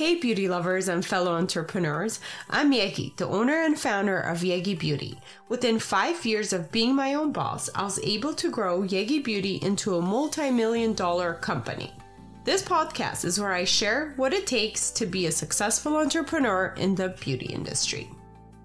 Hey, beauty lovers and fellow entrepreneurs. I'm Yegi, the owner and founder of Yegi Beauty. Within five years of being my own boss, I was able to grow Yegi Beauty into a multi million dollar company. This podcast is where I share what it takes to be a successful entrepreneur in the beauty industry.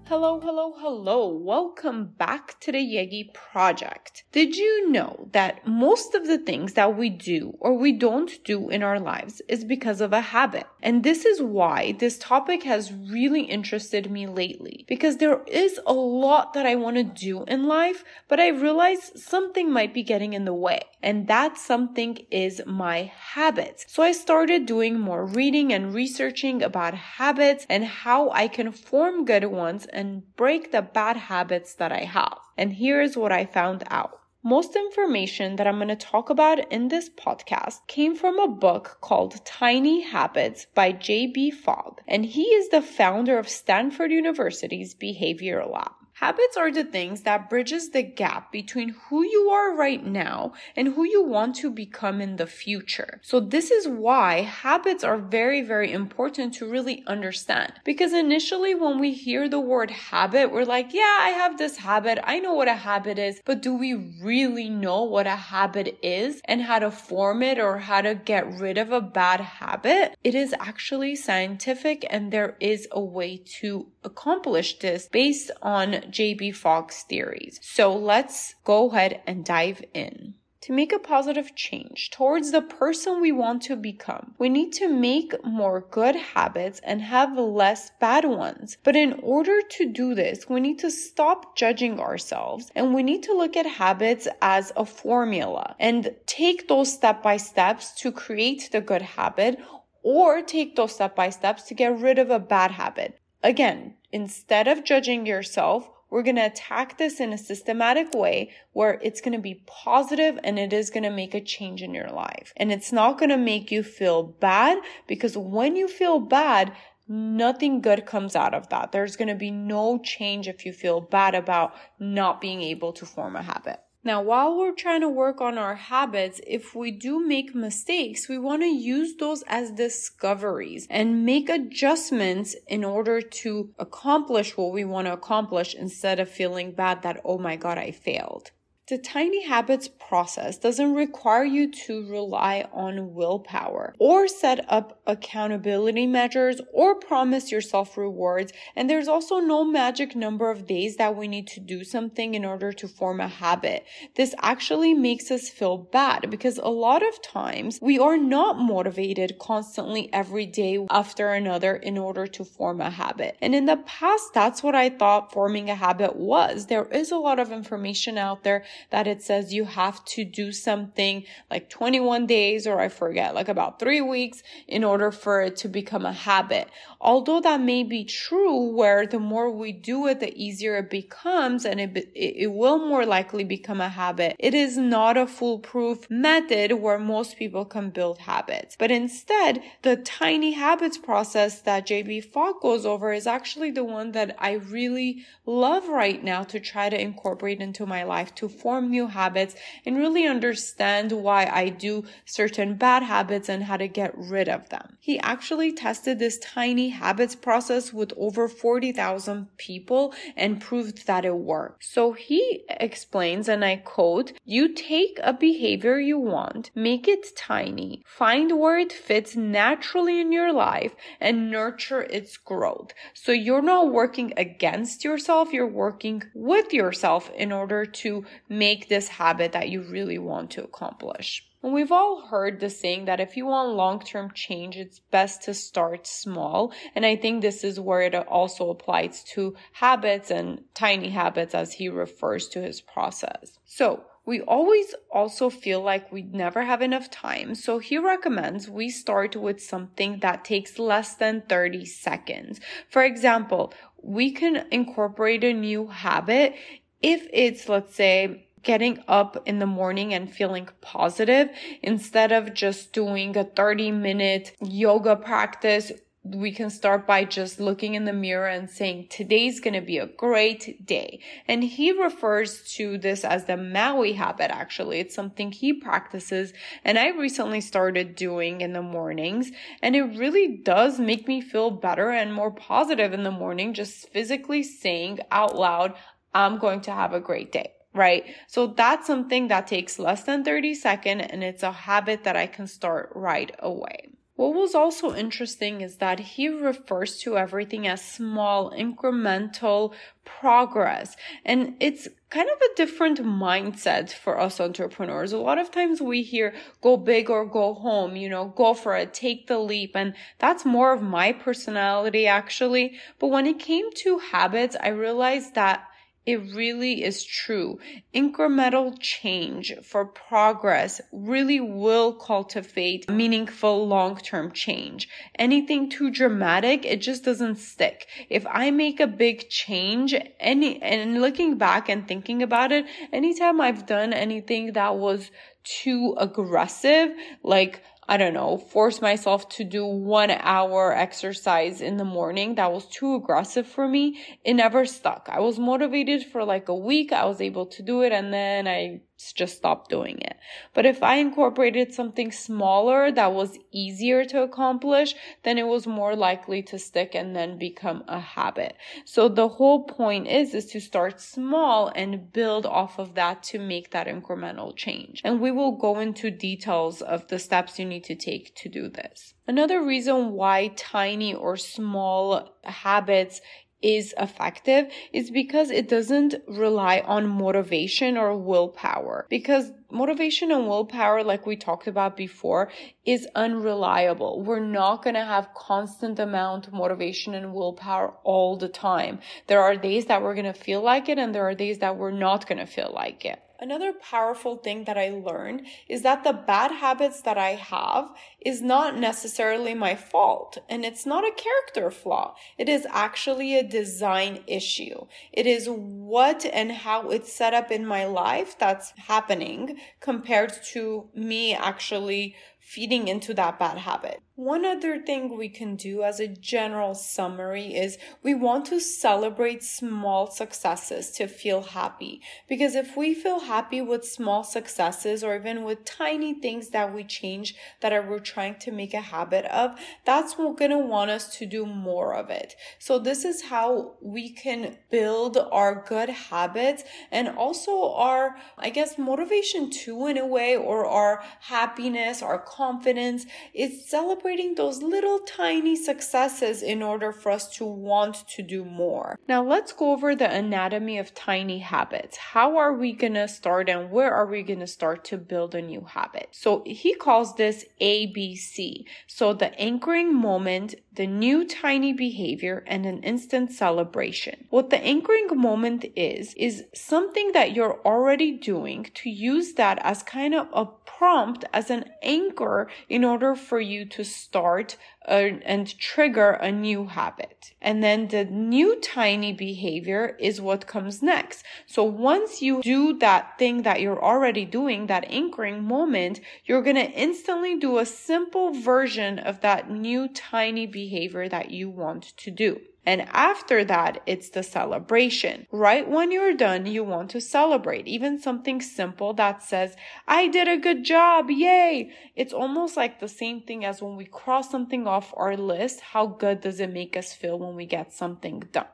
Hello, hello, hello. Welcome back to the Yegi Project. Did you know that most of the things that we do or we don't do in our lives is because of a habit? And this is why this topic has really interested me lately because there is a lot that I want to do in life, but I realize something might be getting in the way. And that something is my habits. So I started doing more reading and researching about habits and how I can form good ones and break the bad habits that I have. And here's what I found out. Most information that I'm going to talk about in this podcast came from a book called Tiny Habits by J.B. Fogg, and he is the founder of Stanford University's Behavior Lab. Habits are the things that bridges the gap between who you are right now and who you want to become in the future. So this is why habits are very, very important to really understand. Because initially when we hear the word habit, we're like, yeah, I have this habit. I know what a habit is, but do we really know what a habit is and how to form it or how to get rid of a bad habit? It is actually scientific and there is a way to accomplish this based on JB Fogg's theories. So let's go ahead and dive in. To make a positive change towards the person we want to become, we need to make more good habits and have less bad ones. But in order to do this, we need to stop judging ourselves and we need to look at habits as a formula and take those step by steps to create the good habit or take those step by steps to get rid of a bad habit. Again, instead of judging yourself, we're going to attack this in a systematic way where it's going to be positive and it is going to make a change in your life. And it's not going to make you feel bad because when you feel bad, nothing good comes out of that. There's going to be no change if you feel bad about not being able to form a habit. Now, while we're trying to work on our habits, if we do make mistakes, we want to use those as discoveries and make adjustments in order to accomplish what we want to accomplish instead of feeling bad that, oh my God, I failed. The tiny habits process doesn't require you to rely on willpower or set up accountability measures or promise yourself rewards. And there's also no magic number of days that we need to do something in order to form a habit. This actually makes us feel bad because a lot of times we are not motivated constantly every day after another in order to form a habit. And in the past, that's what I thought forming a habit was. There is a lot of information out there that it says you have to do something like 21 days or I forget, like about three weeks in order for it to become a habit. Although that may be true where the more we do it, the easier it becomes and it, it will more likely become a habit. It is not a foolproof method where most people can build habits. But instead, the tiny habits process that JB Fogg goes over is actually the one that I really love right now to try to incorporate into my life to form new habits and really understand why I do certain bad habits and how to get rid of them. He actually tested this tiny habits process with over 40,000 people and proved that it worked. So he explains, and I quote, you take a behavior you want, make it tiny, find where it fits naturally in your life and nurture its growth. So you're not working against yourself, you're working with yourself in order to make this habit that you really want to accomplish. And we've all heard the saying that if you want long term change, it's best to start small. And I think this is where it also applies to habits and tiny habits as he refers to his process. So, we always also feel like we never have enough time, so he recommends we start with something that takes less than 30 seconds. For example, we can incorporate a new habit if it's, let's say, getting up in the morning and feeling positive instead of just doing a 30 minute yoga practice we can start by just looking in the mirror and saying, today's going to be a great day. And he refers to this as the Maui habit, actually. It's something he practices and I recently started doing in the mornings. And it really does make me feel better and more positive in the morning, just physically saying out loud, I'm going to have a great day right? So that's something that takes less than 30 seconds and it's a habit that I can start right away. What was also interesting is that he refers to everything as small, incremental progress. And it's kind of a different mindset for us entrepreneurs. A lot of times we hear go big or go home, you know, go for it, take the leap. And that's more of my personality actually. But when it came to habits, I realized that it really is true. Incremental change for progress really will cultivate meaningful long-term change. Anything too dramatic, it just doesn't stick. If I make a big change, any, and looking back and thinking about it, anytime I've done anything that was too aggressive, like I don't know, force myself to do one hour exercise in the morning that was too aggressive for me. It never stuck. I was motivated for like a week. I was able to do it and then I just stop doing it. But if I incorporated something smaller that was easier to accomplish, then it was more likely to stick and then become a habit. So the whole point is, is to start small and build off of that to make that incremental change. And we will go into details of the steps you need to take to do this. Another reason why tiny or small habits is effective is because it doesn't rely on motivation or willpower. Because motivation and willpower, like we talked about before, is unreliable. We're not going to have constant amount of motivation and willpower all the time. There are days that we're going to feel like it and there are days that we're not going to feel like it. Another powerful thing that I learned is that the bad habits that I have is not necessarily my fault and it's not a character flaw. It is actually a design issue. It is what and how it's set up in my life that's happening compared to me actually feeding into that bad habit. One other thing we can do as a general summary is we want to celebrate small successes to feel happy. Because if we feel happy with small successes or even with tiny things that we change that are we're trying to make a habit of, that's going to want us to do more of it. So this is how we can build our good habits and also our, I guess, motivation too in a way or our happiness, our confidence. It's celebrating those little tiny successes in order for us to want to do more. Now let's go over the anatomy of tiny habits. How are we going to start and where are we going to start to build a new habit? So he calls this ABC. So the anchoring moment, the new tiny behavior, and an instant celebration. What the anchoring moment is, is something that you're already doing to use that as kind of a prompt as an anchor in order for you to start a, and trigger a new habit. And then the new tiny behavior is what comes next. So once you do that thing that you're already doing, that anchoring moment, you're going to instantly do a simple version of that new tiny behavior that you want to do. And after that, it's the celebration. Right when you're done, you want to celebrate. Even something simple that says, I did a good job. Yay. It's almost like the same thing as when we cross something off our list. How good does it make us feel when we get something done?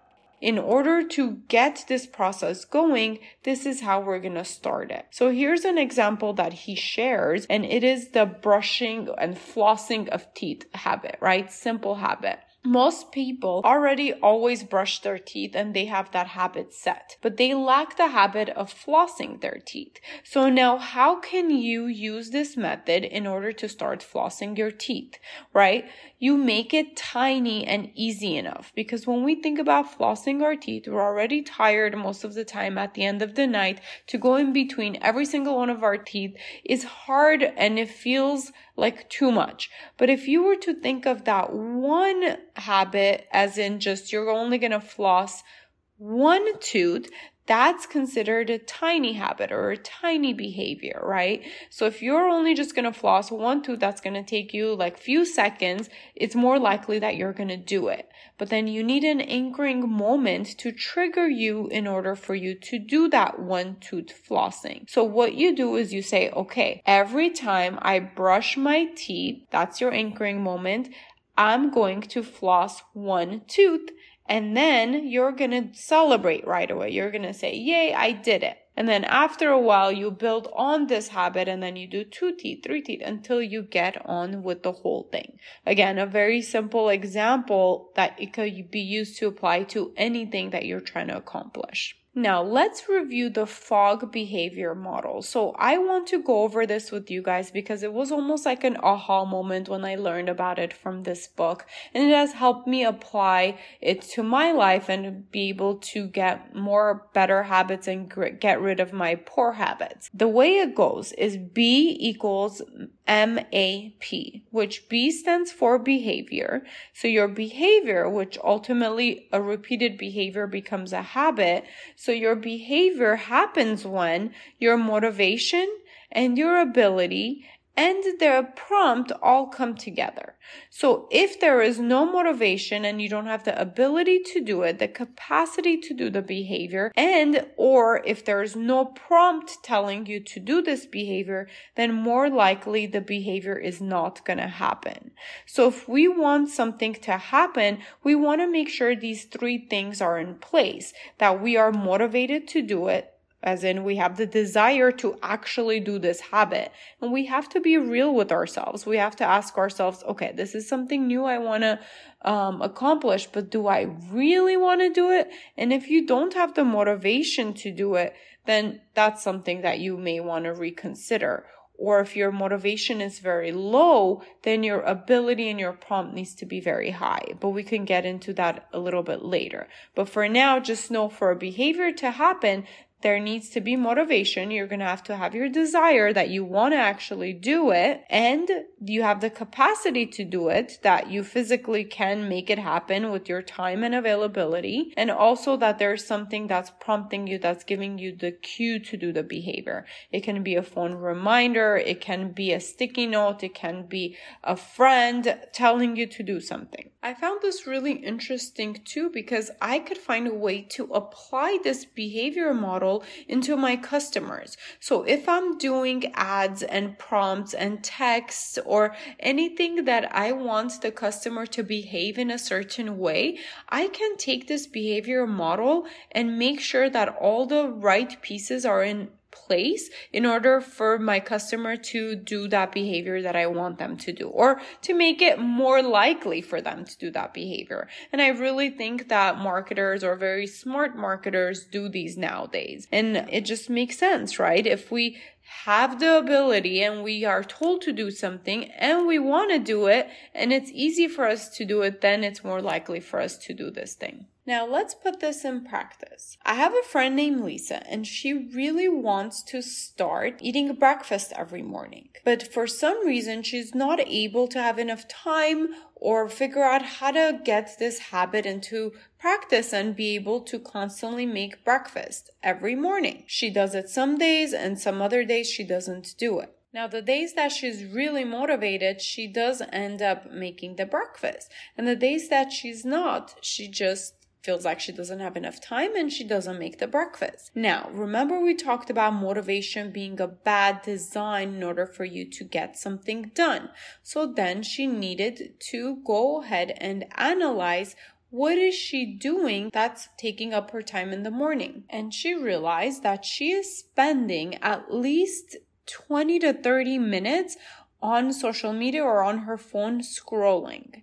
in order to get this process going, this is how we're going to start it. So here's an example that he shares, and it is the brushing and flossing of teeth habit, right? Simple habit. Most people already always brush their teeth and they have that habit set, but they lack the habit of flossing their teeth. So now how can you use this method in order to start flossing your teeth, right? You make it tiny and easy enough because when we think about flossing our teeth, we're already tired most of the time at the end of the night to go in between every single one of our teeth is hard and it feels like too much. But if you were to think of that one habit as in just you're only going to floss one tooth, that's considered a tiny habit or a tiny behavior, right? So if you're only just going to floss one tooth, that's going to take you like few seconds. It's more likely that you're going to do it. But then you need an anchoring moment to trigger you in order for you to do that one tooth flossing. So what you do is you say, okay, every time I brush my teeth, that's your anchoring moment. I'm going to floss one tooth and then you're going to celebrate right away. You're going to say, Yay, I did it. And then after a while, you build on this habit and then you do two teeth, three teeth until you get on with the whole thing. Again, a very simple example that it could be used to apply to anything that you're trying to accomplish. Now, let's review the Fogg behavior model. So, I want to go over this with you guys because it was almost like an aha moment when I learned about it from this book, and it has helped me apply it to my life and be able to get more better habits and get rid of my poor habits. The way it goes is B equals MAP, which B stands for behavior. So, your behavior, which ultimately a repeated behavior becomes a habit so your behavior happens when your motivation and your ability and the prompt all come together. So if there is no motivation and you don't have the ability to do it, the capacity to do the behavior, and or if there is no prompt telling you to do this behavior, then more likely the behavior is not going to happen. So if we want something to happen, we want to make sure these three things are in place, that we are motivated to do it, as in we have the desire to actually do this habit and we have to be real with ourselves we have to ask ourselves okay this is something new i want to um, accomplish but do i really want to do it and if you don't have the motivation to do it then that's something that you may want to reconsider or if your motivation is very low, then your ability and your prompt needs to be very high. But we can get into that a little bit later. But for now, just know for a behavior to happen, there needs to be motivation. You're going to have to have your desire that you want to actually do it and you have the capacity to do it, that you physically can make it happen with your time and availability. And also that there's something that's prompting you, that's giving you the cue to do the behavior. It can be a phone reminder. It can be a sticky note. It can be a friend telling you to do something. I found this really interesting too because I could find a way to apply this behavior model into my customers. So if I'm doing ads and prompts and texts or anything that I want the customer to behave in a certain way, I can take this behavior model and make sure that all the right pieces are in place in order for my customer to do that behavior that I want them to do or to make it more likely for them to do that behavior. And I really think that marketers or very smart marketers do these nowadays. And it just makes sense, right? If we have the ability and we are told to do something and we want to do it and it's easy for us to do it, then it's more likely for us to do this thing. Now let's put this in practice. I have a friend named Lisa and she really wants to start eating breakfast every morning. But for some reason, she's not able to have enough time or figure out how to get this habit into practice and be able to constantly make breakfast every morning. She does it some days and some other days she doesn't do it. Now, the days that she's really motivated, she does end up making the breakfast. And the days that she's not, she just feels like she doesn't have enough time and she doesn't make the breakfast. Now, remember we talked about motivation being a bad design in order for you to get something done. So then she needed to go ahead and analyze what is she doing that's taking up her time in the morning? And she realized that she is spending at least 20 to 30 minutes on social media or on her phone scrolling.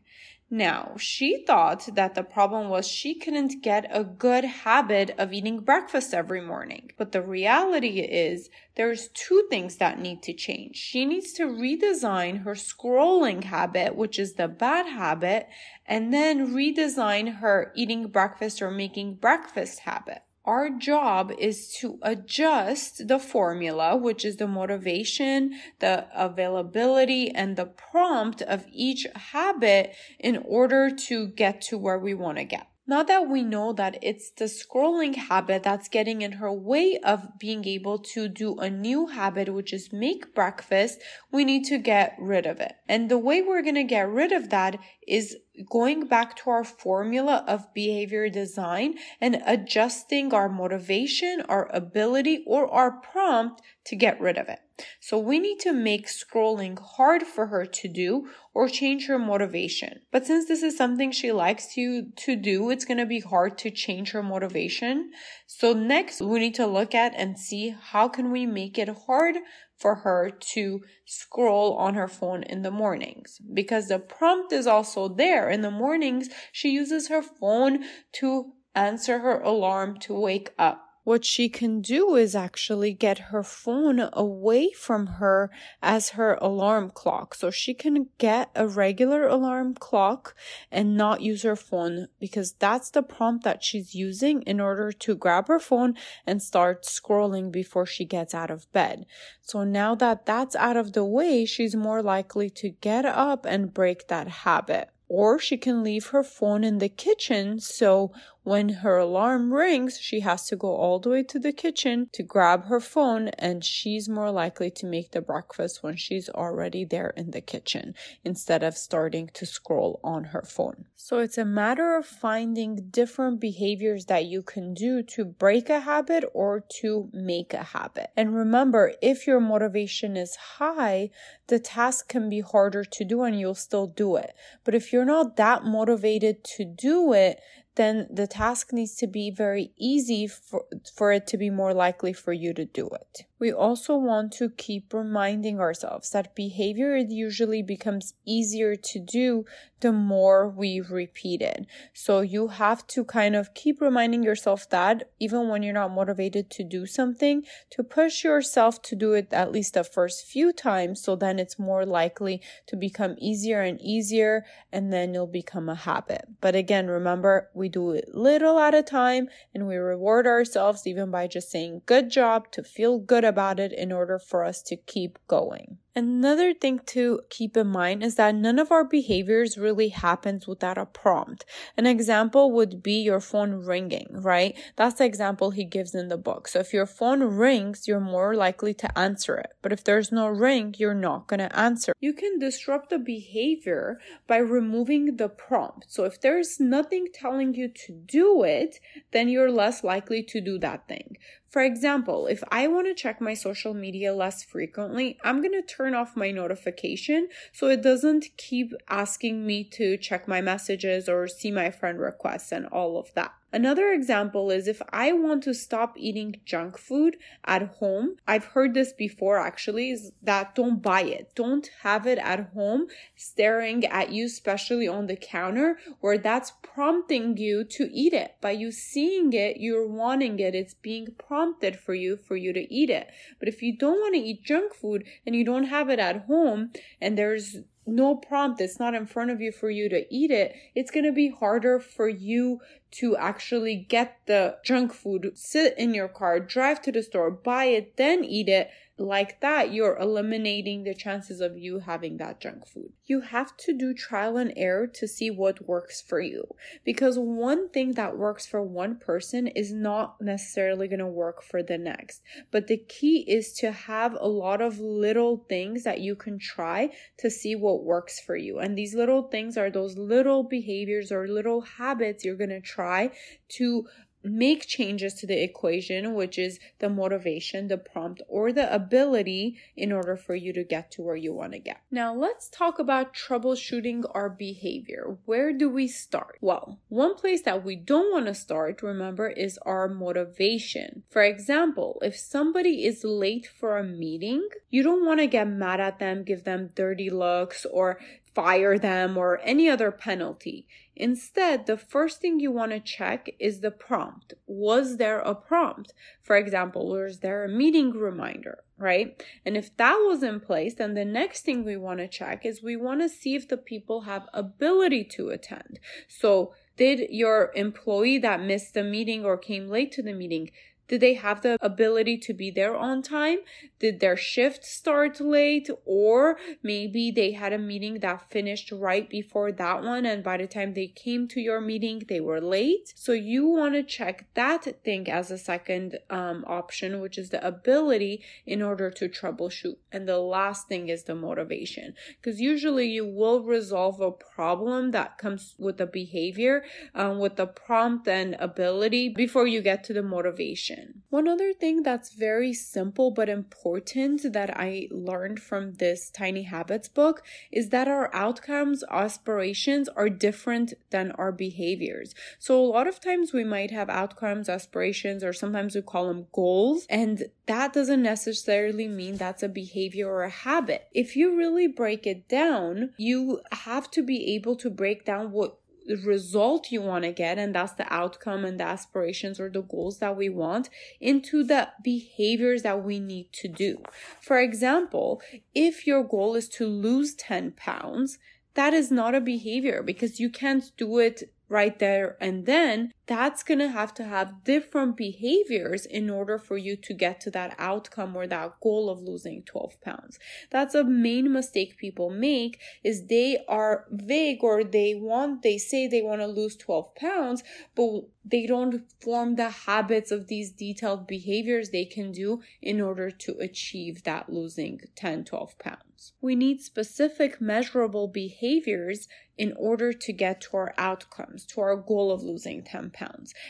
Now, she thought that the problem was she couldn't get a good habit of eating breakfast every morning. But the reality is there's two things that need to change. She needs to redesign her scrolling habit, which is the bad habit, and then redesign her eating breakfast or making breakfast habit our job is to adjust the formula, which is the motivation, the availability, and the prompt of each habit in order to get to where we want to get. Now that we know that it's the scrolling habit that's getting in her way of being able to do a new habit, which is make breakfast, we need to get rid of it. And the way we're going to get rid of that is going back to our formula of behavior design and adjusting our motivation, our ability, or our prompt to get rid of it. So we need to make scrolling hard for her to do or change her motivation. But since this is something she likes to, to do, it's going to be hard to change her motivation. So next we need to look at and see how can we make it hard for her to scroll on her phone in the mornings. Because the prompt is also there. In the mornings she uses her phone to answer her alarm to wake up what she can do is actually get her phone away from her as her alarm clock. So she can get a regular alarm clock and not use her phone because that's the prompt that she's using in order to grab her phone and start scrolling before she gets out of bed. So now that that's out of the way, she's more likely to get up and break that habit or she can leave her phone in the kitchen so when her alarm rings, she has to go all the way to the kitchen to grab her phone, and she's more likely to make the breakfast when she's already there in the kitchen instead of starting to scroll on her phone. So it's a matter of finding different behaviors that you can do to break a habit or to make a habit. And remember, if your motivation is high, the task can be harder to do and you'll still do it. But if you're not that motivated to do it, then the task needs to be very easy for, for it to be more likely for you to do it. We also want to keep reminding ourselves that behavior usually becomes easier to do the more we repeat it. So you have to kind of keep reminding yourself that even when you're not motivated to do something, to push yourself to do it at least the first few times. So then it's more likely to become easier and easier and then you'll become a habit. But again, remember we do it little at a time and we reward ourselves even by just saying good job to feel good about it in order for us to keep going. Another thing to keep in mind is that none of our behaviors really happens without a prompt. An example would be your phone ringing, right? That's the example he gives in the book. So if your phone rings, you're more likely to answer it. But if there's no ring, you're not going to answer. You can disrupt the behavior by removing the prompt. So if there's nothing telling you to do it, then you're less likely to do that thing. For example, if I want to check my social media less frequently, I'm going to turn off my notification so it doesn't keep asking me to check my messages or see my friend requests and all of that. Another example is if I want to stop eating junk food at home, I've heard this before actually, is that don't buy it. Don't have it at home staring at you, especially on the counter, where that's prompting you to eat it. By you seeing it, you're wanting it. It's being prompted for you for you to eat it. But if you don't want to eat junk food and you don't have it at home and there's no prompt, it's not in front of you for you to eat it, it's going to be harder for you to actually get the junk food, sit in your car, drive to the store, buy it, then eat it like that, you're eliminating the chances of you having that junk food. You have to do trial and error to see what works for you. Because one thing that works for one person is not necessarily going to work for the next. But the key is to have a lot of little things that you can try to see what works for you. And these little things are those little behaviors or little habits you're going to try to make changes to the equation, which is the motivation, the prompt, or the ability in order for you to get to where you want to get. Now, let's talk about troubleshooting our behavior. Where do we start? Well, one place that we don't want to start, remember, is our motivation. For example, if somebody is late for a meeting, you don't want to get mad at them, give them dirty looks, or fire them or any other penalty. Instead, the first thing you want to check is the prompt. Was there a prompt? For example, was there a meeting reminder, right? And if that was in place, then the next thing we want to check is we want to see if the people have ability to attend. So, did your employee that missed the meeting or came late to the meeting Did they have the ability to be there on time? Did their shift start late? Or maybe they had a meeting that finished right before that one, and by the time they came to your meeting, they were late. So you want to check that thing as a second um, option, which is the ability in order to troubleshoot. And the last thing is the motivation, because usually you will resolve a problem that comes with the behavior, um, with the prompt and ability before you get to the motivation. One other thing that's very simple but important that I learned from this Tiny Habits book is that our outcomes, aspirations are different than our behaviors. So a lot of times we might have outcomes, aspirations, or sometimes we call them goals, and that doesn't necessarily mean that's a behavior or a habit. If you really break it down, you have to be able to break down what result you want to get, and that's the outcome and the aspirations or the goals that we want, into the behaviors that we need to do. For example, if your goal is to lose 10 pounds, that is not a behavior because you can't do it right there and then, that's going to have to have different behaviors in order for you to get to that outcome or that goal of losing 12 pounds. That's a main mistake people make is they are vague or they want, they say they want to lose 12 pounds, but they don't form the habits of these detailed behaviors they can do in order to achieve that losing 10, 12 pounds. We need specific measurable behaviors in order to get to our outcomes, to our goal of losing 10 pounds.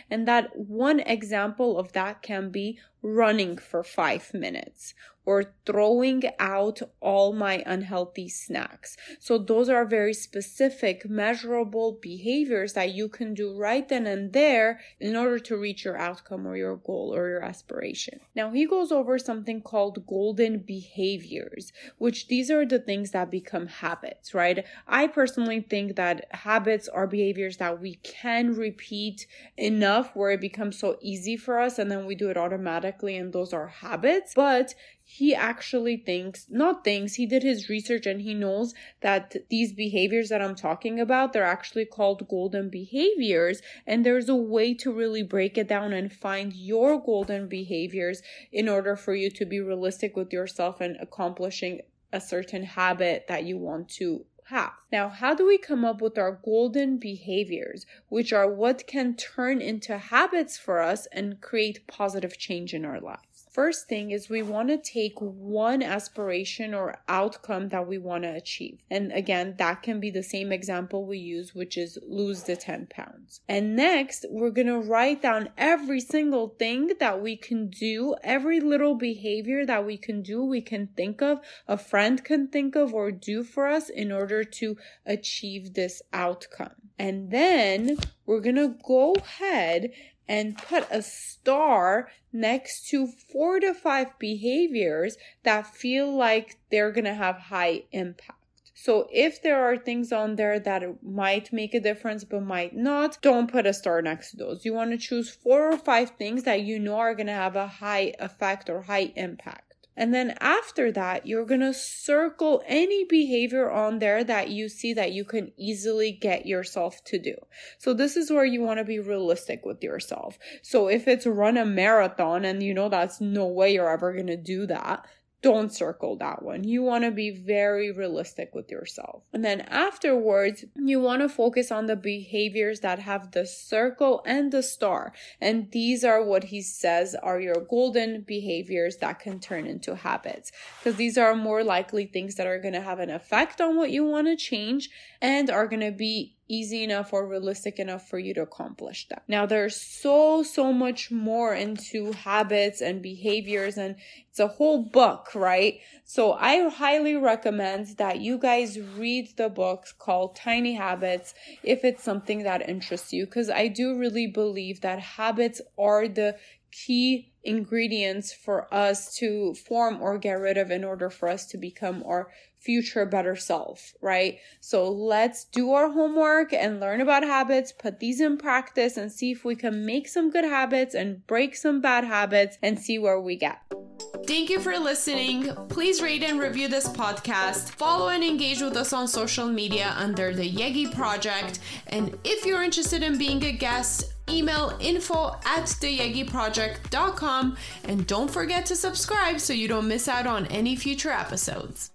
And that one example of that can be running for five minutes or throwing out all my unhealthy snacks. So those are very specific, measurable behaviors that you can do right then and there in order to reach your outcome or your goal or your aspiration. Now he goes over something called golden behaviors, which these are the things that become habits, right? I personally think that habits are behaviors that we can repeat enough where it becomes so easy for us and then we do it automatically and those are habits. But he actually thinks, not thinks, he did his research and he knows that these behaviors that I'm talking about, they're actually called golden behaviors. And there's a way to really break it down and find your golden behaviors in order for you to be realistic with yourself and accomplishing a certain habit that you want to Now, how do we come up with our golden behaviors, which are what can turn into habits for us and create positive change in our life? First thing is we want to take one aspiration or outcome that we want to achieve. And again, that can be the same example we use, which is lose the 10 pounds. And next, we're going to write down every single thing that we can do, every little behavior that we can do, we can think of, a friend can think of or do for us in order to achieve this outcome. And then we're going to go ahead and put a star next to four to five behaviors that feel like they're going to have high impact. So if there are things on there that might make a difference but might not, don't put a star next to those. You want to choose four or five things that you know are going to have a high effect or high impact. And then after that, you're going to circle any behavior on there that you see that you can easily get yourself to do. So this is where you want to be realistic with yourself. So if it's run a marathon and you know that's no way you're ever going to do that, don't circle that one. You want to be very realistic with yourself. And then afterwards, you want to focus on the behaviors that have the circle and the star. And these are what he says are your golden behaviors that can turn into habits. Because these are more likely things that are going to have an effect on what you want to change and are going to be easy enough or realistic enough for you to accomplish that. Now there's so so much more into habits and behaviors and it's a whole book, right? So I highly recommend that you guys read the book called Tiny Habits if it's something that interests you because I do really believe that habits are the key ingredients for us to form or get rid of in order for us to become our future better self, right? So let's do our homework and learn about habits, put these in practice and see if we can make some good habits and break some bad habits and see where we get. Thank you for listening. Please rate and review this podcast. Follow and engage with us on social media under the Yegi Project. And if you're interested in being a guest, email info at theyegiproject.com and don't forget to subscribe so you don't miss out on any future episodes.